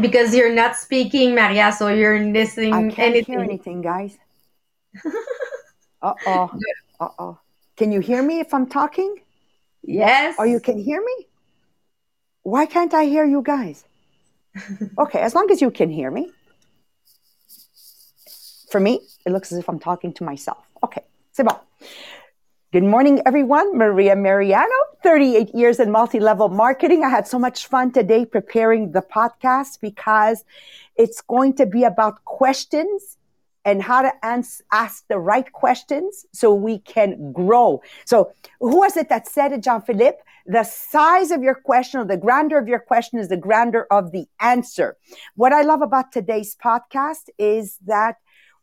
Because you're not speaking, Maria, so you're listening. I can't anything. hear anything, guys. uh oh. Uh oh. Can you hear me if I'm talking? Yes. Or you can hear me? Why can't I hear you guys? okay, as long as you can hear me. For me, it looks as if I'm talking to myself. Okay, c'est bon. Good morning, everyone. Maria Mariano, 38 years in multi-level marketing. I had so much fun today preparing the podcast because it's going to be about questions and how to ans- ask the right questions so we can grow. So who was it that said it, Jean-Philippe? The size of your question or the grandeur of your question is the grandeur of the answer. What I love about today's podcast is that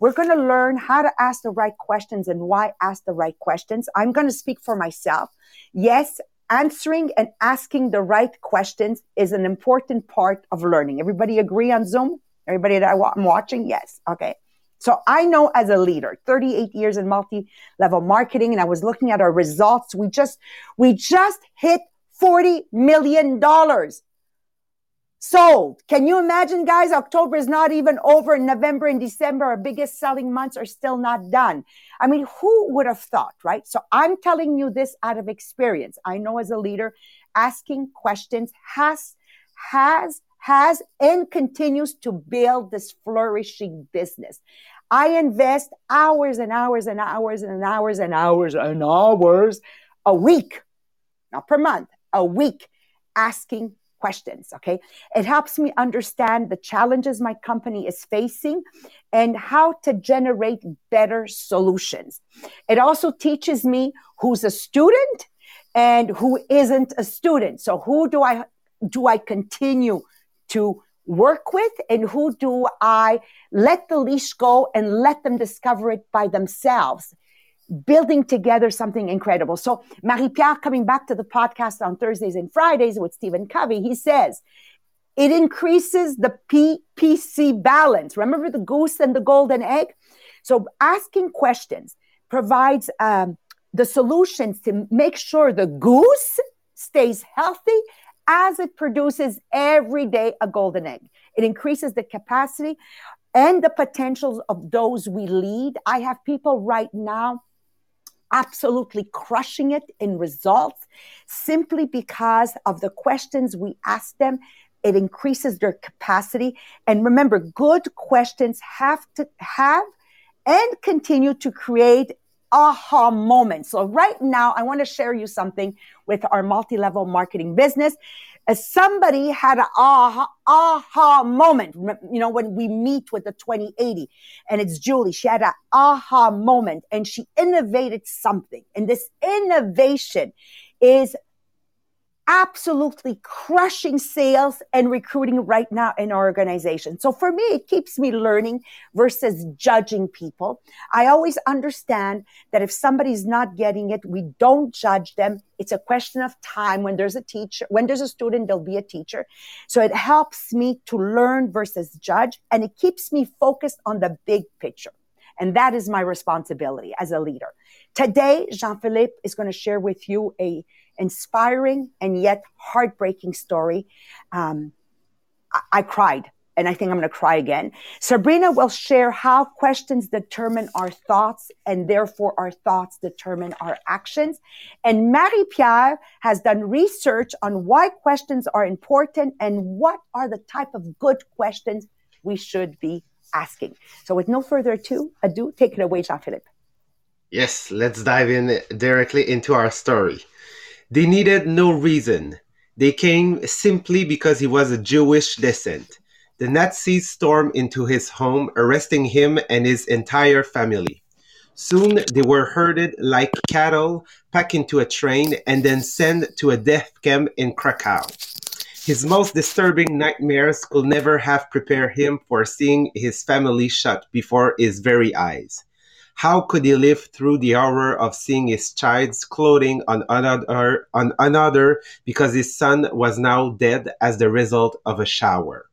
we're going to learn how to ask the right questions and why ask the right questions. I'm going to speak for myself. Yes, answering and asking the right questions is an important part of learning. Everybody agree on Zoom? Everybody that I'm watching? Yes. Okay. So I know as a leader, 38 years in multi-level marketing, and I was looking at our results. We just, we just hit $40 million sold. Can you imagine, guys? October is not even over. November and December, our biggest selling months, are still not done. I mean, who would have thought, right? So I'm telling you this out of experience. I know as a leader, asking questions has, has, has, and continues to build this flourishing business. I invest hours and hours and hours and hours and hours and hours a week, not per month, a week asking questions. Okay. It helps me understand the challenges my company is facing and how to generate better solutions. It also teaches me who's a student and who isn't a student. So who do I, do I continue to work with and who do I let the leash go and let them discover it by themselves? Building together something incredible. So Marie-Pierre coming back to the podcast on Thursdays and Fridays with Stephen Covey, he says, it increases the PPC balance. Remember the goose and the golden egg? So asking questions provides um, the solutions to make sure the goose stays healthy as it produces every day a golden egg. It increases the capacity and the potentials of those we lead. I have people right now absolutely crushing it in results simply because of the questions we ask them. It increases their capacity. And remember, good questions have to have and continue to create aha moments. So right now, I want to share you something with our multi-level marketing business as somebody had an aha, aha moment. You know, when we meet with the 2080 and it's Julie, she had an aha moment and she innovated something. And this innovation is absolutely crushing sales and recruiting right now in our organization. So for me, it keeps me learning versus judging people. I always understand that if somebody's not getting it, we don't judge them. It's a question of time. When there's a teacher, when there's a student, there'll be a teacher. So it helps me to learn versus judge and it keeps me focused on the big picture. And that is my responsibility as a leader. Today, Jean-Philippe is going to share with you a inspiring and yet heartbreaking story. Um, I-, I cried and I think I'm going to cry again. Sabrina will share how questions determine our thoughts and therefore our thoughts determine our actions. And Marie Pierre has done research on why questions are important and what are the type of good questions we should be asking. So with no further ado, ado take it away, Jean-Philippe. Yes, let's dive in directly into our story. They needed no reason. They came simply because he was a Jewish descent. The Nazis stormed into his home, arresting him and his entire family. Soon they were herded like cattle, packed into a train, and then sent to a death camp in Krakow. His most disturbing nightmares could never have prepared him for seeing his family shot before his very eyes. How could he live through the horror of seeing his child's clothing on another, on another because his son was now dead as the result of a shower?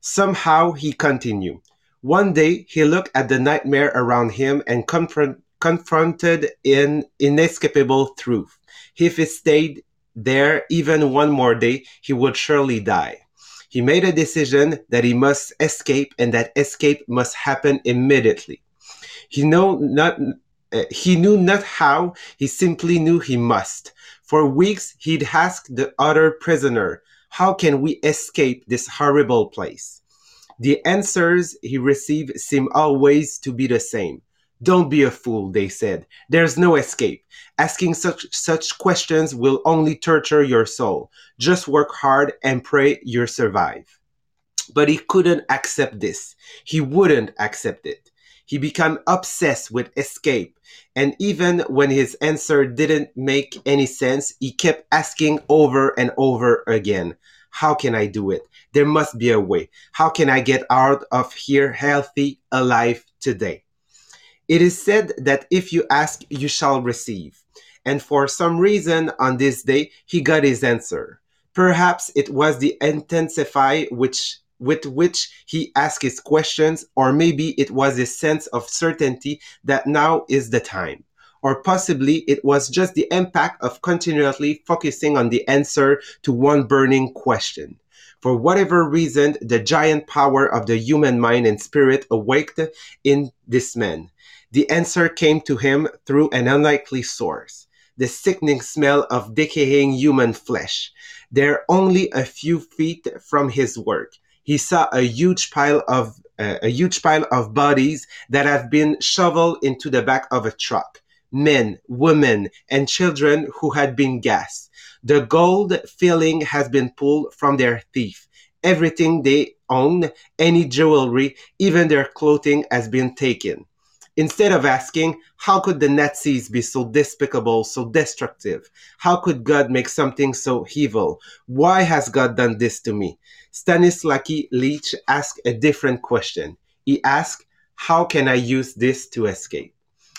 Somehow he continued. One day he looked at the nightmare around him and confront, confronted in inescapable truth. If he stayed there even one more day, he would surely die. He made a decision that he must escape and that escape must happen immediately. He know not uh, he knew not how, he simply knew he must. For weeks he'd asked the other prisoner, how can we escape this horrible place? The answers he received seemed always to be the same. Don't be a fool, they said. There's no escape. Asking such, such questions will only torture your soul. Just work hard and pray you survive. But he couldn't accept this. He wouldn't accept it. He became obsessed with escape. And even when his answer didn't make any sense, he kept asking over and over again, how can I do it? There must be a way. How can I get out of here healthy, alive today? It is said that if you ask, you shall receive. And for some reason on this day, he got his answer. Perhaps it was the intensify which with which he asked his questions, or maybe it was a sense of certainty that now is the time. Or possibly it was just the impact of continually focusing on the answer to one burning question. For whatever reason, the giant power of the human mind and spirit awaked in this man. The answer came to him through an unlikely source the sickening smell of decaying human flesh. They're only a few feet from his work he saw a huge pile of uh, a huge pile of bodies that have been shoveled into the back of a truck. Men, women, and children who had been gassed. The gold filling has been pulled from their thief. Everything they own, any jewelry, even their clothing has been taken. Instead of asking, how could the Nazis be so despicable, so destructive? How could God make something so evil? Why has God done this to me? Stanislavski Leach asked a different question. He asked, How can I use this to escape?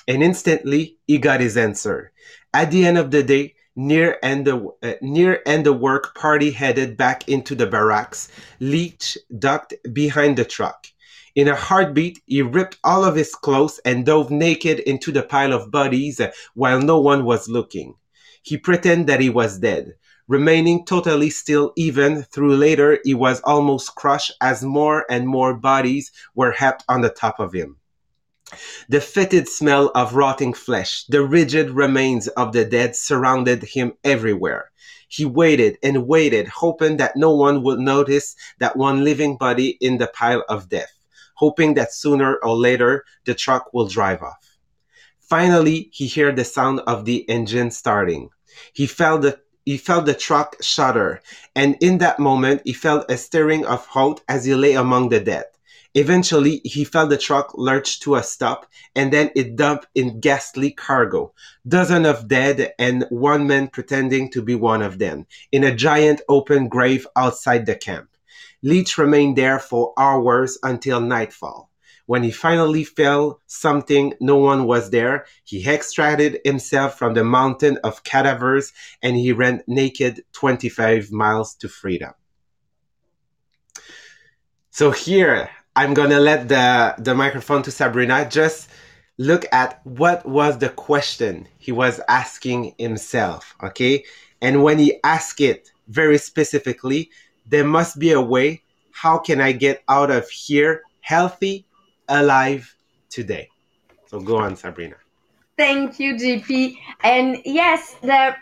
And instantly he got his answer. At the end of the day, near and the uh, near and the work party headed back into the barracks. Leach ducked behind the truck. In a heartbeat, he ripped all of his clothes and dove naked into the pile of bodies while no one was looking. He pretended that he was dead remaining totally still even through later he was almost crushed as more and more bodies were heaped on the top of him. The fetid smell of rotting flesh, the rigid remains of the dead surrounded him everywhere. He waited and waited, hoping that no one would notice that one living body in the pile of death, hoping that sooner or later the truck will drive off. Finally, he heard the sound of the engine starting. He felt the he felt the truck shudder, and in that moment he felt a stirring of hope as he lay among the dead. Eventually, he felt the truck lurch to a stop, and then it dumped in ghastly cargo. Dozens of dead and one man pretending to be one of them, in a giant open grave outside the camp. Leach remained there for hours until nightfall. When he finally felt something, no one was there. He extracted himself from the mountain of cadavers and he ran naked 25 miles to freedom. So here, I'm gonna let the, the microphone to Sabrina just look at what was the question he was asking himself, okay? And when he asked it very specifically, there must be a way. How can I get out of here healthy alive today. So go on, Sabrina. Thank you, GP. And yes, the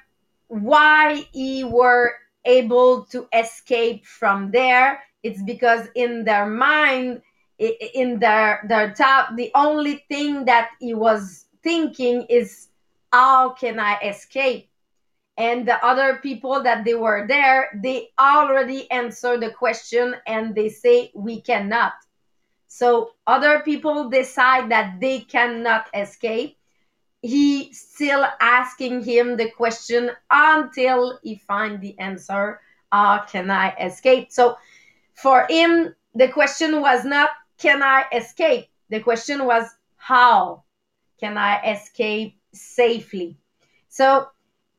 why he were able to escape from there, it's because in their mind, in their their top, the only thing that he was thinking is how can I escape? And the other people that they were there, they already answered the question and they say we cannot so other people decide that they cannot escape. He still asking him the question until he find the answer. How can I escape? So for him, the question was not can I escape? The question was how can I escape safely? So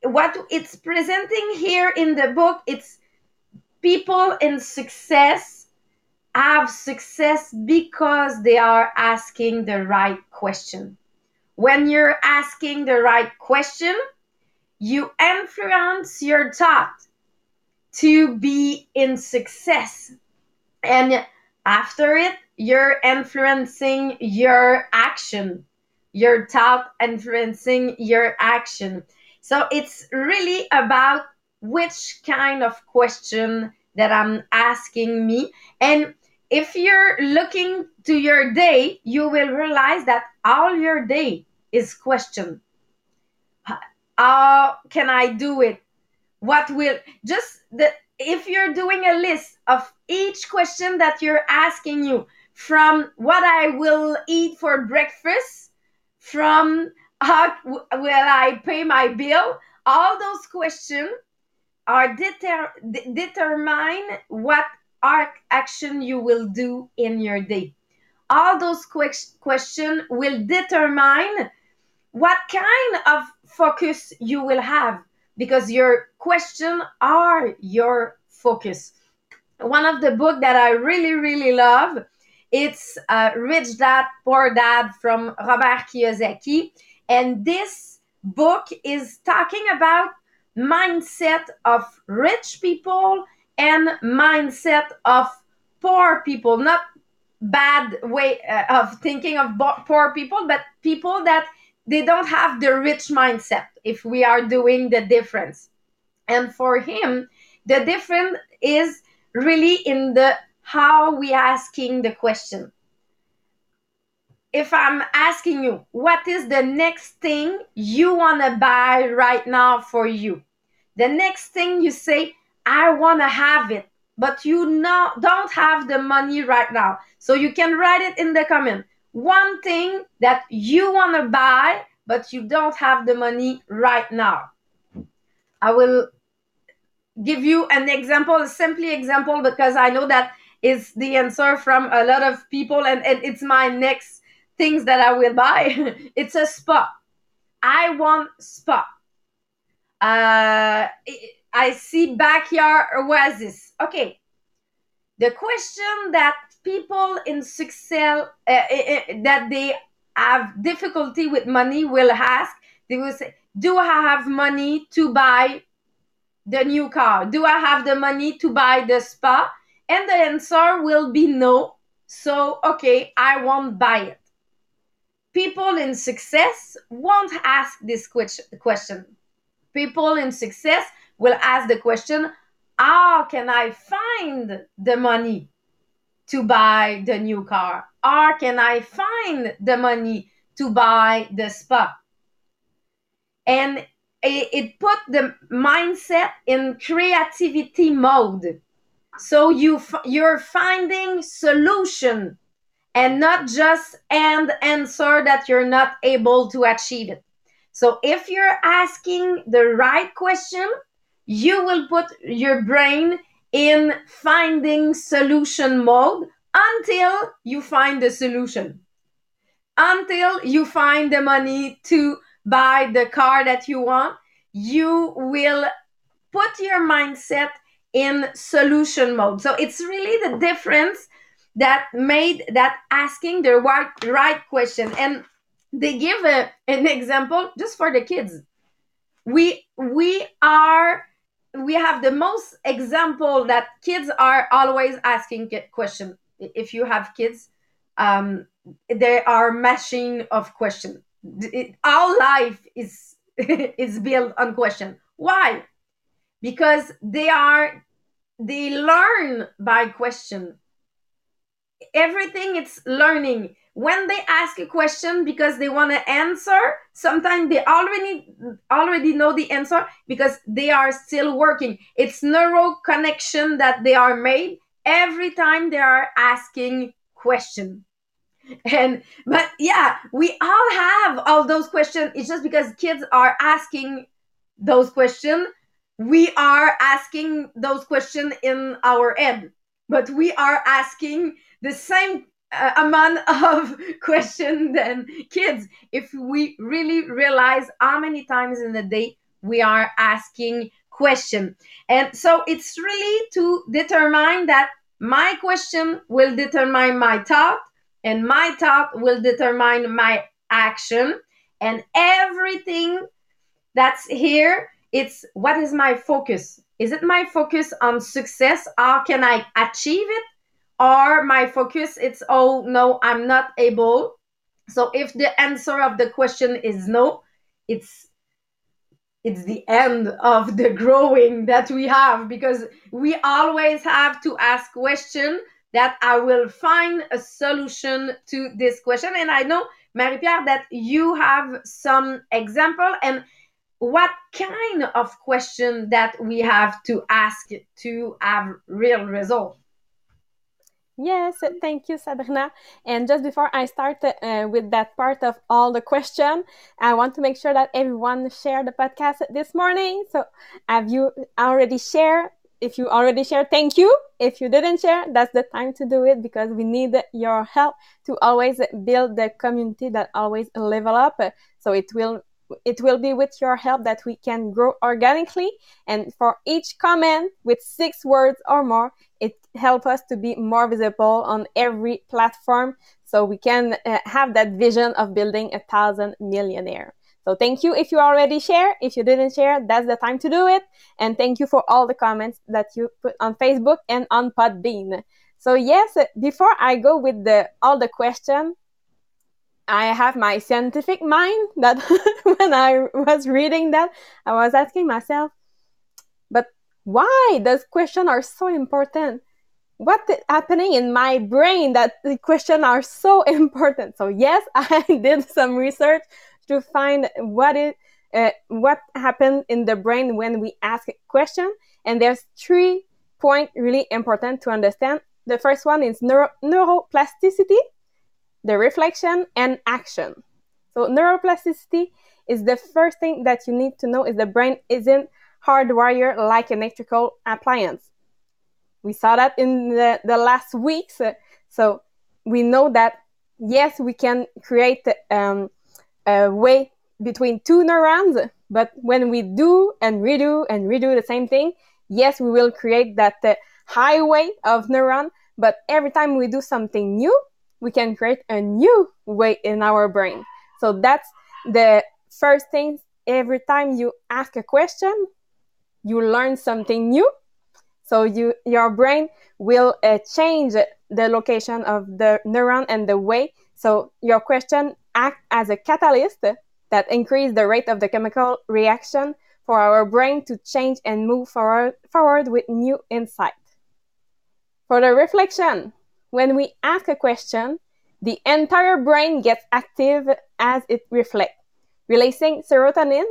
what it's presenting here in the book, it's people in success have success because they are asking the right question. when you're asking the right question, you influence your thought to be in success. And after it, you're influencing your action, your thought influencing your action. So it's really about which kind of question that I'm asking me. And if you're looking to your day, you will realize that all your day is question. How can I do it? What will just the if you're doing a list of each question that you're asking you from what I will eat for breakfast, from how will I pay my bill, all those questions are deter- determine what action you will do in your day. All those que- questions will determine what kind of focus you will have because your question are your focus. One of the book that I really really love, it's uh, Rich Dad Poor Dad from Robert Kiyosaki, and this book is talking about mindset of rich people and mindset of poor people. Not bad way uh, of thinking of poor people but people that they don't have the rich mindset if we are doing the difference. And for him the difference is really in the how we asking the question if i'm asking you what is the next thing you want to buy right now for you? The next thing you say i want to have it but you not, don't have the money right now. So you can write it in the comment. One thing that you want to buy but you don't have the money right now. I will give you an example a simply example because i know that is the answer from a lot of people and, and it's my next things that i will buy it's a spa i want spa uh, I see backyard oasis. Okay. The question that people in success uh, uh, that they have difficulty with money will ask, they will say, "Do I have money to buy the new car? Do I have the money to buy the spa?" And the answer will be no. So, okay, I won't buy it. People in success won't ask this question people in success will ask the question how can I find the money to buy the new car? Or can I find the money to buy the spa? And it, it put the mindset in creativity mode. So you you're finding solution and not just and answer that you're not able to achieve it. So if you're asking the right question, you will put your brain in finding solution mode until you find the solution. Until you find the money to buy the car that you want, you will put your mindset in solution mode. So it's really the difference that made that asking the right right question. And they give a, an example just for the kids. We we are we have the most example that kids are always asking question. If you have kids um they are machine of question. Our life is is built on question. Why? Because they are they learn by question everything it's learning. When they ask a question because they want to answer sometimes they already already know the answer because they are still working. It's neural connection that they are made every time they are asking question. And but yeah we all have all those questions it's just because kids are asking those questions we are asking those questions in our head. But we are asking the same uh, amount of question than kids if we really realize how many times in a day we are asking question and so it's really to determine that my question will determine my thought and my thought will determine my action And everything that's here, it's what is my focus? Is it my focus on success? How can I achieve it? Or my focus, it's, oh, no, I'm not able. So if the answer of the question is no, it's it's the end of the growing that we have because we always have to ask question that I will find a solution to this question. And I know, Marie-Pierre, that you have some example and what kind of question that we have to ask to have real result. Yes, thank you, Sabrina. And just before I start uh, with that part of all the question, I want to make sure that everyone share the podcast this morning. So, have you already shared? If you already shared, thank you. If you didn't share, that's the time to do it because we need your help to always build the community that always level up. So it will it will be with your help that we can grow organically. And for each comment with six words or more, it helps us to be more visible on every platform so we can uh, have that vision of building a thousand millionaire. So thank you if you already share. If you didn't share, that's the time to do it. And thank you for all the comments that you put on Facebook and on Podbean. So yes, before I go with the all the questions, I have my scientific mind that when I was reading that, I was asking myself, but why those questions are so important? What is happening in my brain that the questions are so important? So yes, I did some research to find what is uh, what happened in the brain when we ask a question, and there's three points really important to understand. The first one is neuro- neuroplasticity the reflection and action. So neuroplasticity is the first thing that you need to know is the brain isn't hardwired like an electrical appliance. We saw that in the, the last weeks. So we know that yes, we can create um, a way between two neurons, but when we do and redo and redo the same thing, yes, we will create that uh, highway of neuron. But every time we do something new, we can create a new way in our brain. So that's the first thing. Every time you ask a question, you learn something new. So you, your brain will uh, change the location of the neuron and the way. So your question act as a catalyst that increase the rate of the chemical reaction for our brain to change and move forward, forward with new insight. For the reflection, when we ask a question, the entire brain gets active as it reflects, releasing serotonin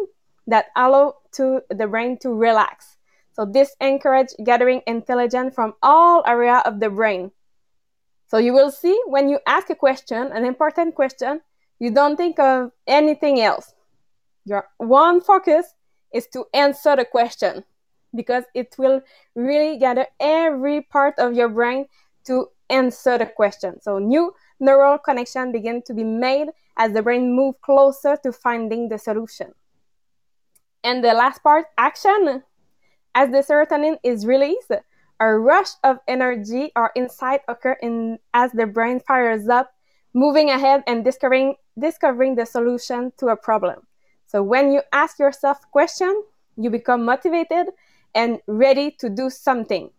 that allow to the brain to relax. So this encourage gathering intelligence from all area of the brain. So you will see when you ask a question, an important question, you don't think of anything else. Your one focus is to answer the question because it will really gather every part of your brain to answer the question. So new neural connection begin to be made as the brain move closer to finding the solution. And the last part, action. As the serotonin is released, a rush of energy or insight occur in as the brain fires up, moving ahead and discovering discovering the solution to a problem. So when you ask yourself question, you become motivated and ready to do something.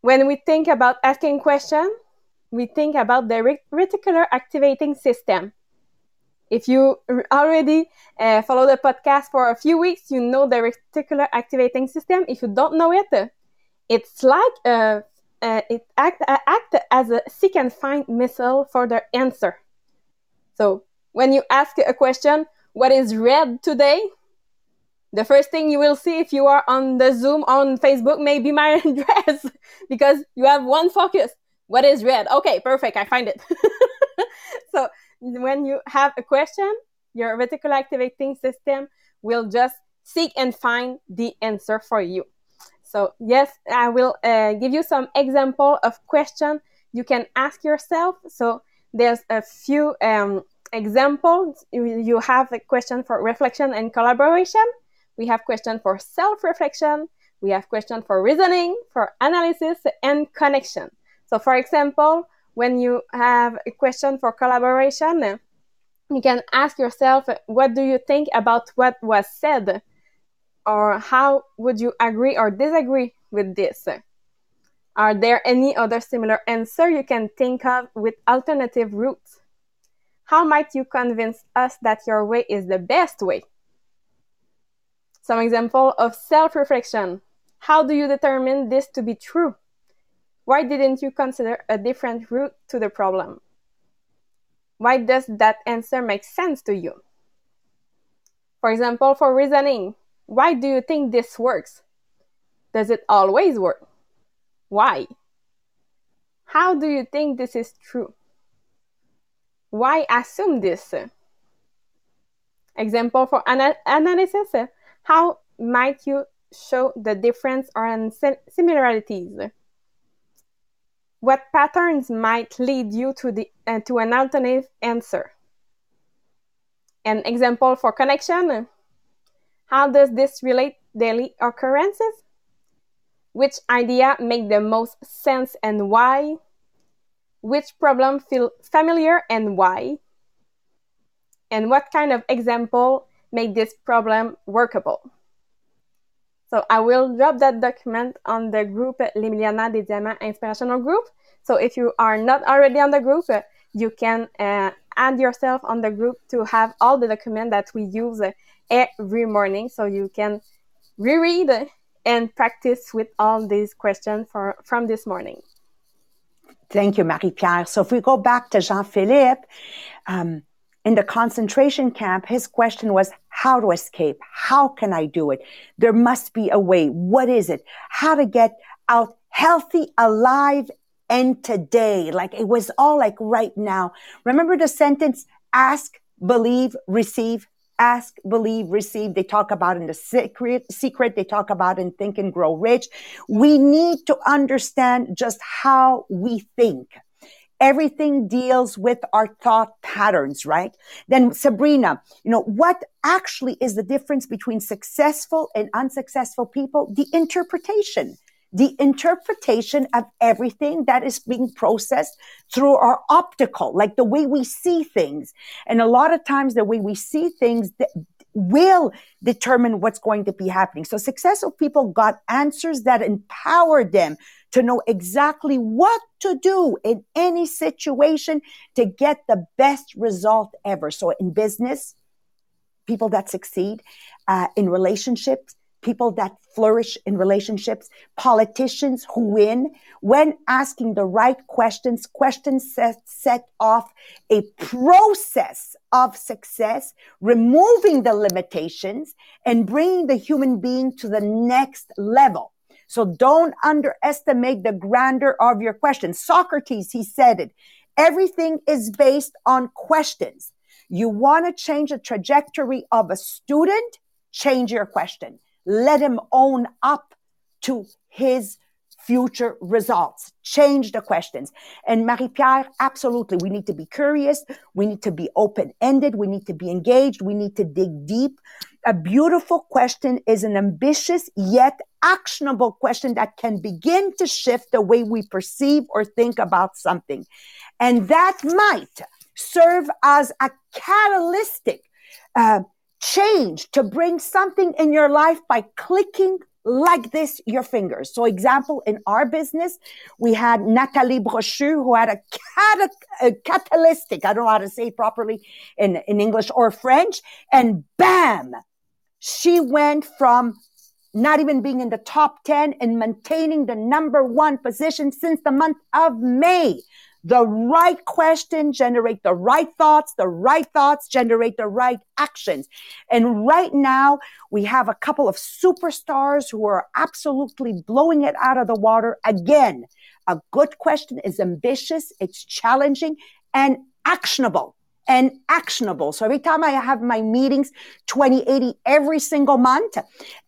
When we think about asking question, we think about the reticular activating system. If you already uh, follow the podcast for a few weeks, you know the reticular activating system. If you don't know it, it's like uh, it act, act as a seek and find missile for the answer. So when you ask a question, what is red today? The first thing you will see if you are on the Zoom on Facebook may be my address because you have one focus. What is red? Okay, perfect. I find it. when you have a question, your reticular activating system will just seek and find the answer for you. So yes, I will uh, give you some example of question you can ask yourself. So there's a few um, examples. You have a question for reflection and collaboration. We have question for self-reflection. We have question for reasoning, for analysis and connection. So for example, when you have a question for collaboration, you can ask yourself, what do you think about what was said? Or how would you agree or disagree with this? Are there any other similar answer you can think of with alternative routes? How might you convince us that your way is the best way? Some example of self-reflection. How do you determine this to be true? Why didn't you consider a different route to the problem? Why does that answer make sense to you? For example, for reasoning, why do you think this works? Does it always work? Why? How do you think this is true? Why assume this? Example for ana analysis, how might you show the difference or similarities? What patterns might lead you to, the, uh, to an alternative answer? An example for connection. How does this relate daily occurrences? Which idea make the most sense and why? Which problem feel familiar and why? And what kind of example make this problem workable? So I will drop that document on the group Les Millionnaires des Diamants Inspirational Group. So if you are not already on the group, you can uh, add yourself on the group to have all the document that we use every morning. So you can reread and practice with all these questions for, from this morning. Thank you, Marie-Pierre. So if we go back to Jean-Philippe, um, in the concentration camp, his question was how to escape. How can I do it? There must be a way. What is it? How to get out healthy, alive, and today. Like it was all like right now. Remember the sentence, ask, believe, receive, ask, believe, receive. They talk about in the secret, secret. They talk about in think and grow rich. We need to understand just how we think. Everything deals with our thought patterns, right? Then Sabrina, you know, what actually is the difference between successful and unsuccessful people? The interpretation the interpretation of everything that is being processed through our optical, like the way we see things. And a lot of times the way we see things will determine what's going to be happening. So successful people got answers that empowered them to know exactly what to do in any situation to get the best result ever. So in business, people that succeed, uh, in relationships, people that flourish in relationships, politicians who win, when asking the right questions, questions set, set off a process of success, removing the limitations and bringing the human being to the next level. So don't underestimate the grandeur of your questions. Socrates, he said it. Everything is based on questions. You want to change the trajectory of a student? Change your question. Let him own up to his future results. Change the questions. And Marie-Pierre, absolutely. We need to be curious. We need to be open-ended. We need to be engaged. We need to dig deep. A beautiful question is an ambitious yet actionable question that can begin to shift the way we perceive or think about something. And that might serve as a catalytic uh, change to bring something in your life by clicking like this your fingers. So example, in our business, we had Natalie Brochu who had a, cat- a catalytic, I don't know how to say it properly in, in English or French, and bam, she went from not even being in the top 10 and maintaining the number one position since the month of May. The right question generate the right thoughts. The right thoughts generate the right actions. And right now we have a couple of superstars who are absolutely blowing it out of the water. Again, a good question is ambitious. It's challenging and actionable and actionable. So every time I have my meetings, 2080 every single month,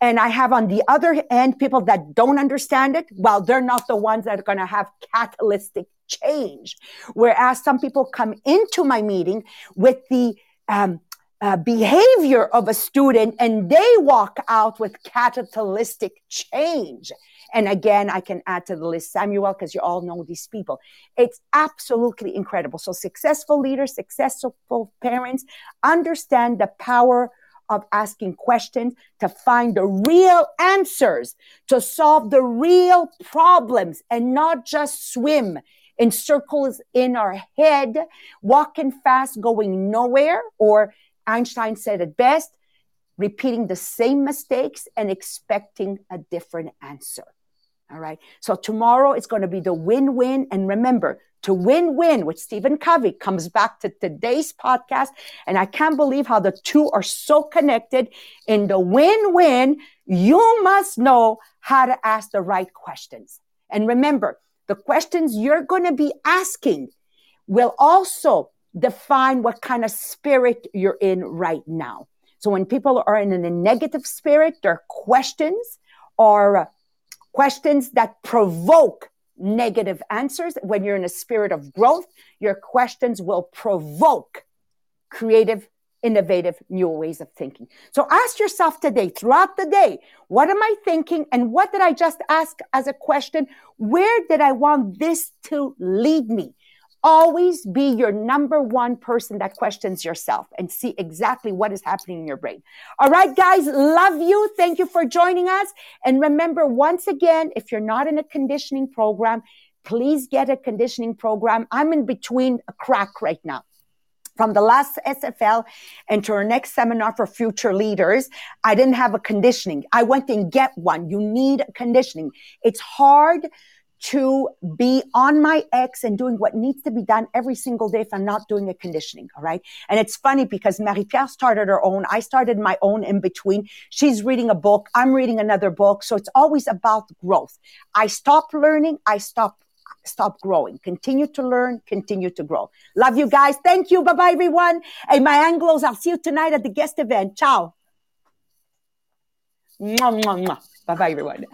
and I have on the other end people that don't understand it, well, they're not the ones that are going to have catalytic change. Whereas some people come into my meeting with the, um, uh, behavior of a student and they walk out with catalytic change. And again, I can add to the list Samuel because you all know these people. It's absolutely incredible. So successful leaders, successful parents understand the power of asking questions to find the real answers, to solve the real problems and not just swim in circles in our head, walking fast, going nowhere, or Einstein said it best repeating the same mistakes and expecting a different answer. All right. So tomorrow it's going to be the win win. And remember, to win win with Stephen Covey comes back to today's podcast. And I can't believe how the two are so connected. In the win win, you must know how to ask the right questions. And remember, the questions you're going to be asking will also define what kind of spirit you're in right now. So when people are in a negative spirit, their questions are questions that provoke negative answers. When you're in a spirit of growth, your questions will provoke creative, innovative, new ways of thinking. So ask yourself today, throughout the day, what am I thinking? And what did I just ask as a question? Where did I want this to lead me? Always be your number one person that questions yourself and see exactly what is happening in your brain. All right, guys, love you. Thank you for joining us. And remember, once again, if you're not in a conditioning program, please get a conditioning program. I'm in between a crack right now. From the last SFL and to our next seminar for future leaders, I didn't have a conditioning. I went and get one. You need conditioning. It's hard to be on my X and doing what needs to be done every single day if I'm not doing a conditioning. All right. And it's funny because Marie Pierre started her own. I started my own in between. She's reading a book. I'm reading another book. So it's always about growth. I stop learning. I stop stop growing. Continue to learn, continue to grow. Love you guys. Thank you. Bye bye, everyone. Hey, my Anglos, I'll see you tonight at the guest event. Ciao. Bye bye, everyone.